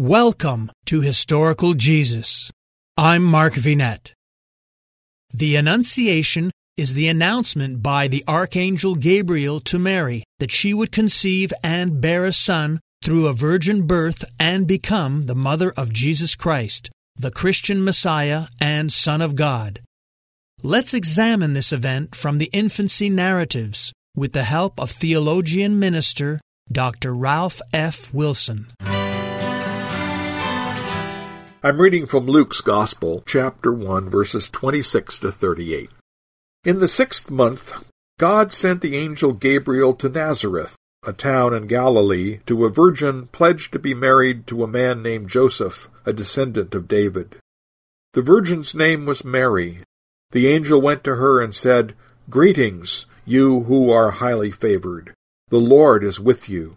Welcome to Historical Jesus. I'm Mark Vinet. The Annunciation is the announcement by the Archangel Gabriel to Mary that she would conceive and bear a son through a virgin birth and become the mother of Jesus Christ, the Christian Messiah and Son of God. Let's examine this event from the infancy narratives with the help of theologian minister Dr. Ralph F. Wilson. I'm reading from Luke's Gospel, chapter 1, verses 26 to 38. In the sixth month, God sent the angel Gabriel to Nazareth, a town in Galilee, to a virgin pledged to be married to a man named Joseph, a descendant of David. The virgin's name was Mary. The angel went to her and said, Greetings, you who are highly favored. The Lord is with you.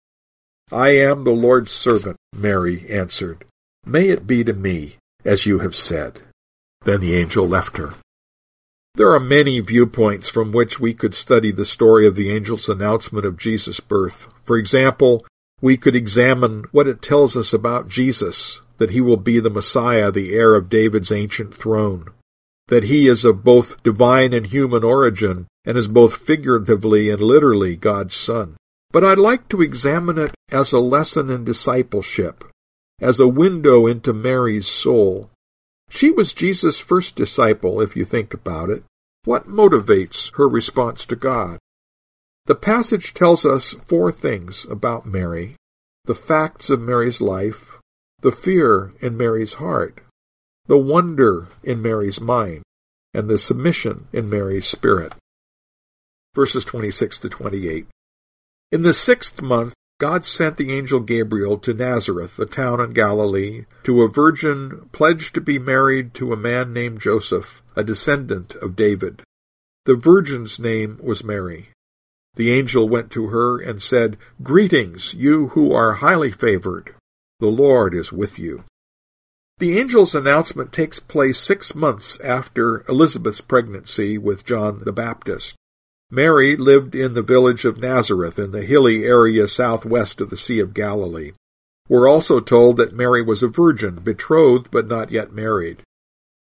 I am the Lord's servant, Mary answered. May it be to me as you have said. Then the angel left her. There are many viewpoints from which we could study the story of the angel's announcement of Jesus' birth. For example, we could examine what it tells us about Jesus, that he will be the Messiah, the heir of David's ancient throne, that he is of both divine and human origin, and is both figuratively and literally God's Son. But I'd like to examine it as a lesson in discipleship, as a window into Mary's soul. She was Jesus' first disciple, if you think about it. What motivates her response to God? The passage tells us four things about Mary the facts of Mary's life, the fear in Mary's heart, the wonder in Mary's mind, and the submission in Mary's spirit. Verses 26 to 28. In the sixth month, God sent the angel Gabriel to Nazareth, a town in Galilee, to a virgin pledged to be married to a man named Joseph, a descendant of David. The virgin's name was Mary. The angel went to her and said, Greetings, you who are highly favored. The Lord is with you. The angel's announcement takes place six months after Elizabeth's pregnancy with John the Baptist. Mary lived in the village of Nazareth in the hilly area southwest of the Sea of Galilee. We're also told that Mary was a virgin, betrothed but not yet married.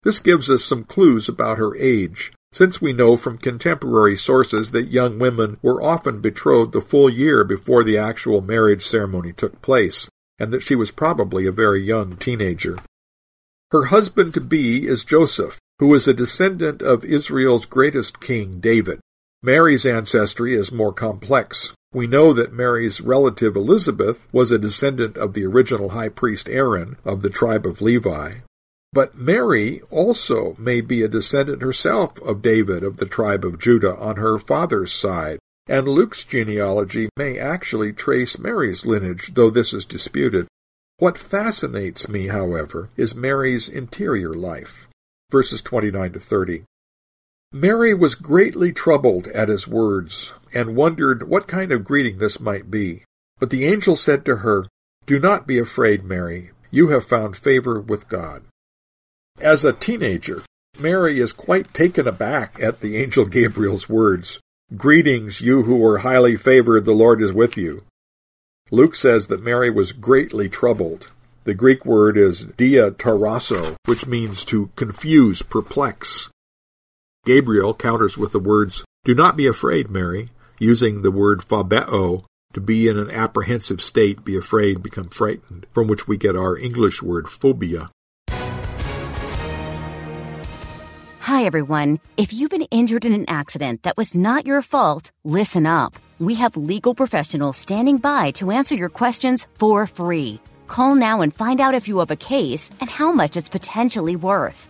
This gives us some clues about her age, since we know from contemporary sources that young women were often betrothed the full year before the actual marriage ceremony took place, and that she was probably a very young teenager. Her husband to be is Joseph, who is a descendant of Israel's greatest king, David. Mary's ancestry is more complex. We know that Mary's relative Elizabeth was a descendant of the original high priest Aaron of the tribe of Levi. But Mary also may be a descendant herself of David of the tribe of Judah on her father's side, and Luke's genealogy may actually trace Mary's lineage, though this is disputed. What fascinates me, however, is Mary's interior life. Verses 29 to 30. Mary was greatly troubled at his words, and wondered what kind of greeting this might be. But the angel said to her, Do not be afraid, Mary. You have found favor with God. As a teenager, Mary is quite taken aback at the angel Gabriel's words. Greetings, you who are highly favored, the Lord is with you. Luke says that Mary was greatly troubled. The Greek word is diatarasso, which means to confuse, perplex. Gabriel counters with the words, Do not be afraid, Mary, using the word phobeo, to be in an apprehensive state, be afraid, become frightened, from which we get our English word phobia. Hi, everyone. If you've been injured in an accident that was not your fault, listen up. We have legal professionals standing by to answer your questions for free. Call now and find out if you have a case and how much it's potentially worth.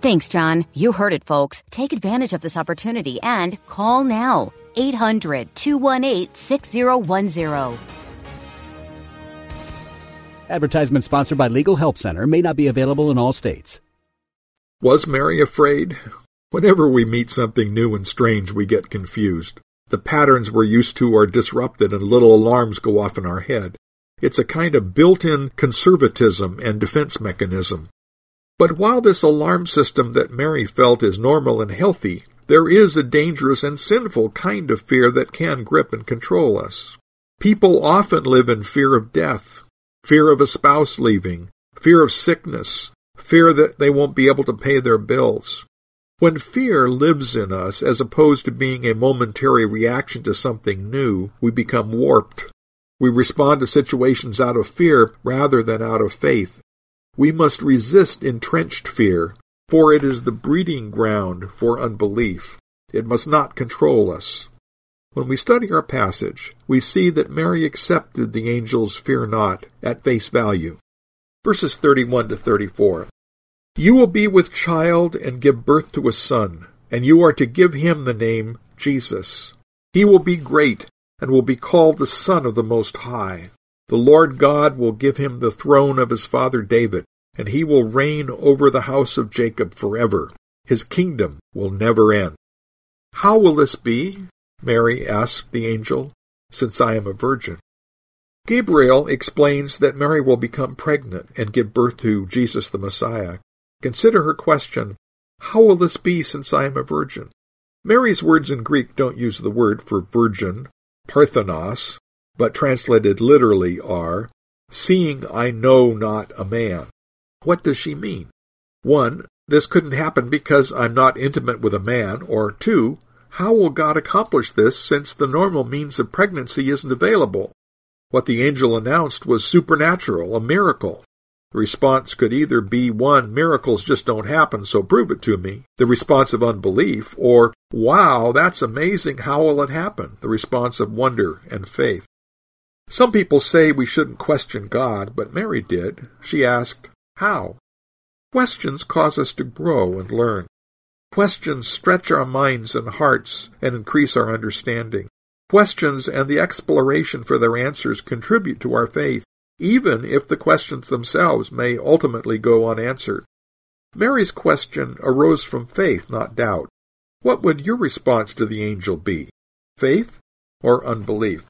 Thanks, John. You heard it, folks. Take advantage of this opportunity and call now. 800 218 6010. Advertisement sponsored by Legal Help Center may not be available in all states. Was Mary afraid? Whenever we meet something new and strange, we get confused. The patterns we're used to are disrupted and little alarms go off in our head. It's a kind of built-in conservatism and defense mechanism. But while this alarm system that Mary felt is normal and healthy, there is a dangerous and sinful kind of fear that can grip and control us. People often live in fear of death, fear of a spouse leaving, fear of sickness, fear that they won't be able to pay their bills. When fear lives in us as opposed to being a momentary reaction to something new, we become warped. We respond to situations out of fear rather than out of faith. We must resist entrenched fear, for it is the breeding ground for unbelief. It must not control us. When we study our passage, we see that Mary accepted the angel's fear not at face value. Verses 31 to 34. You will be with child and give birth to a son, and you are to give him the name Jesus. He will be great and will be called the Son of the Most High. The Lord God will give him the throne of his father David, and he will reign over the house of Jacob forever. His kingdom will never end. How will this be? Mary asked the angel, since I am a virgin. Gabriel explains that Mary will become pregnant and give birth to Jesus the Messiah. Consider her question, How will this be since I am a virgin? Mary's words in Greek don't use the word for virgin, parthenos, but translated literally are, Seeing I know not a man. What does she mean? One, this couldn't happen because I'm not intimate with a man, or two, how will God accomplish this since the normal means of pregnancy isn't available? What the angel announced was supernatural, a miracle. The response could either be one, miracles just don't happen, so prove it to me, the response of unbelief, or, wow, that's amazing, how will it happen, the response of wonder and faith. Some people say we shouldn't question God, but Mary did. She asked, how? Questions cause us to grow and learn. Questions stretch our minds and hearts and increase our understanding. Questions and the exploration for their answers contribute to our faith, even if the questions themselves may ultimately go unanswered. Mary's question arose from faith, not doubt. What would your response to the angel be? Faith or unbelief?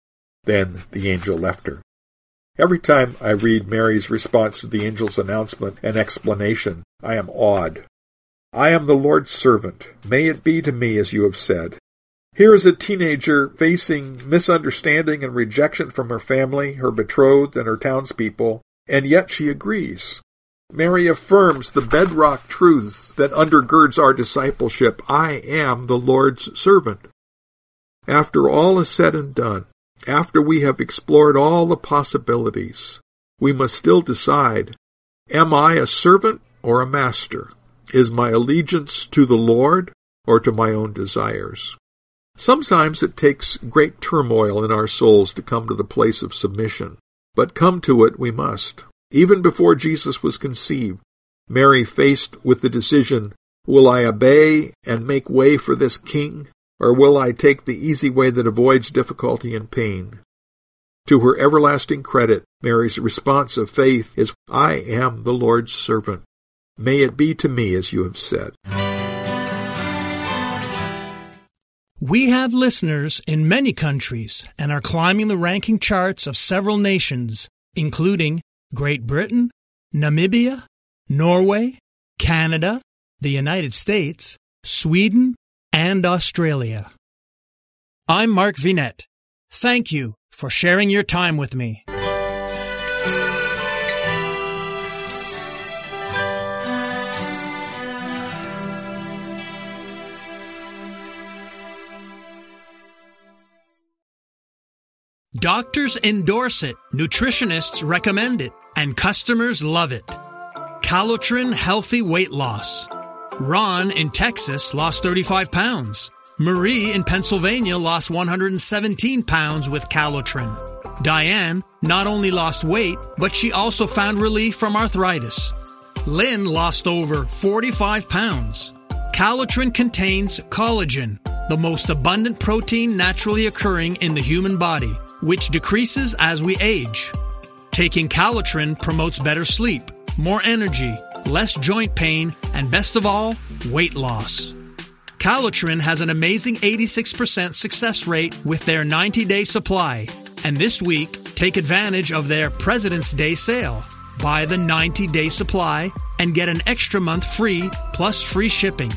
Then the angel left her. Every time I read Mary's response to the angel's announcement and explanation, I am awed. I am the Lord's servant. May it be to me as you have said. Here is a teenager facing misunderstanding and rejection from her family, her betrothed, and her townspeople, and yet she agrees. Mary affirms the bedrock truth that undergirds our discipleship. I am the Lord's servant. After all is said and done, after we have explored all the possibilities, we must still decide, am I a servant or a master? Is my allegiance to the Lord or to my own desires? Sometimes it takes great turmoil in our souls to come to the place of submission, but come to it we must. Even before Jesus was conceived, Mary faced with the decision, will I obey and make way for this king, or will I take the easy way that avoids difficulty and pain? To her everlasting credit, Mary's response of faith is, I am the Lord's servant. May it be to me as you have said. We have listeners in many countries and are climbing the ranking charts of several nations, including Great Britain, Namibia, Norway, Canada, the United States, Sweden, and Australia. I'm Mark Vinet. Thank you for sharing your time with me. Doctors endorse it, nutritionists recommend it, and customers love it. Calotren Healthy Weight Loss. Ron in Texas lost 35 pounds. Marie in Pennsylvania lost 117 pounds with Calotren. Diane not only lost weight, but she also found relief from arthritis. Lynn lost over 45 pounds. Calotren contains collagen, the most abundant protein naturally occurring in the human body which decreases as we age. Taking Calotren promotes better sleep, more energy, less joint pain, and best of all, weight loss. Calotren has an amazing 86% success rate with their 90 day supply. And this week, take advantage of their President's Day sale. Buy the 90 day supply and get an extra month free plus free shipping.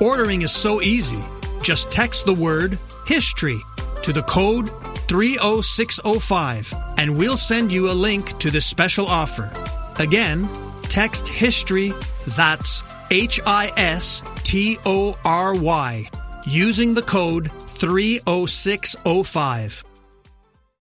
Ordering is so easy. Just text the word HISTORY to the code 30605 and we'll send you a link to the special offer. Again, text history, that's H I S T O R Y, using the code 30605.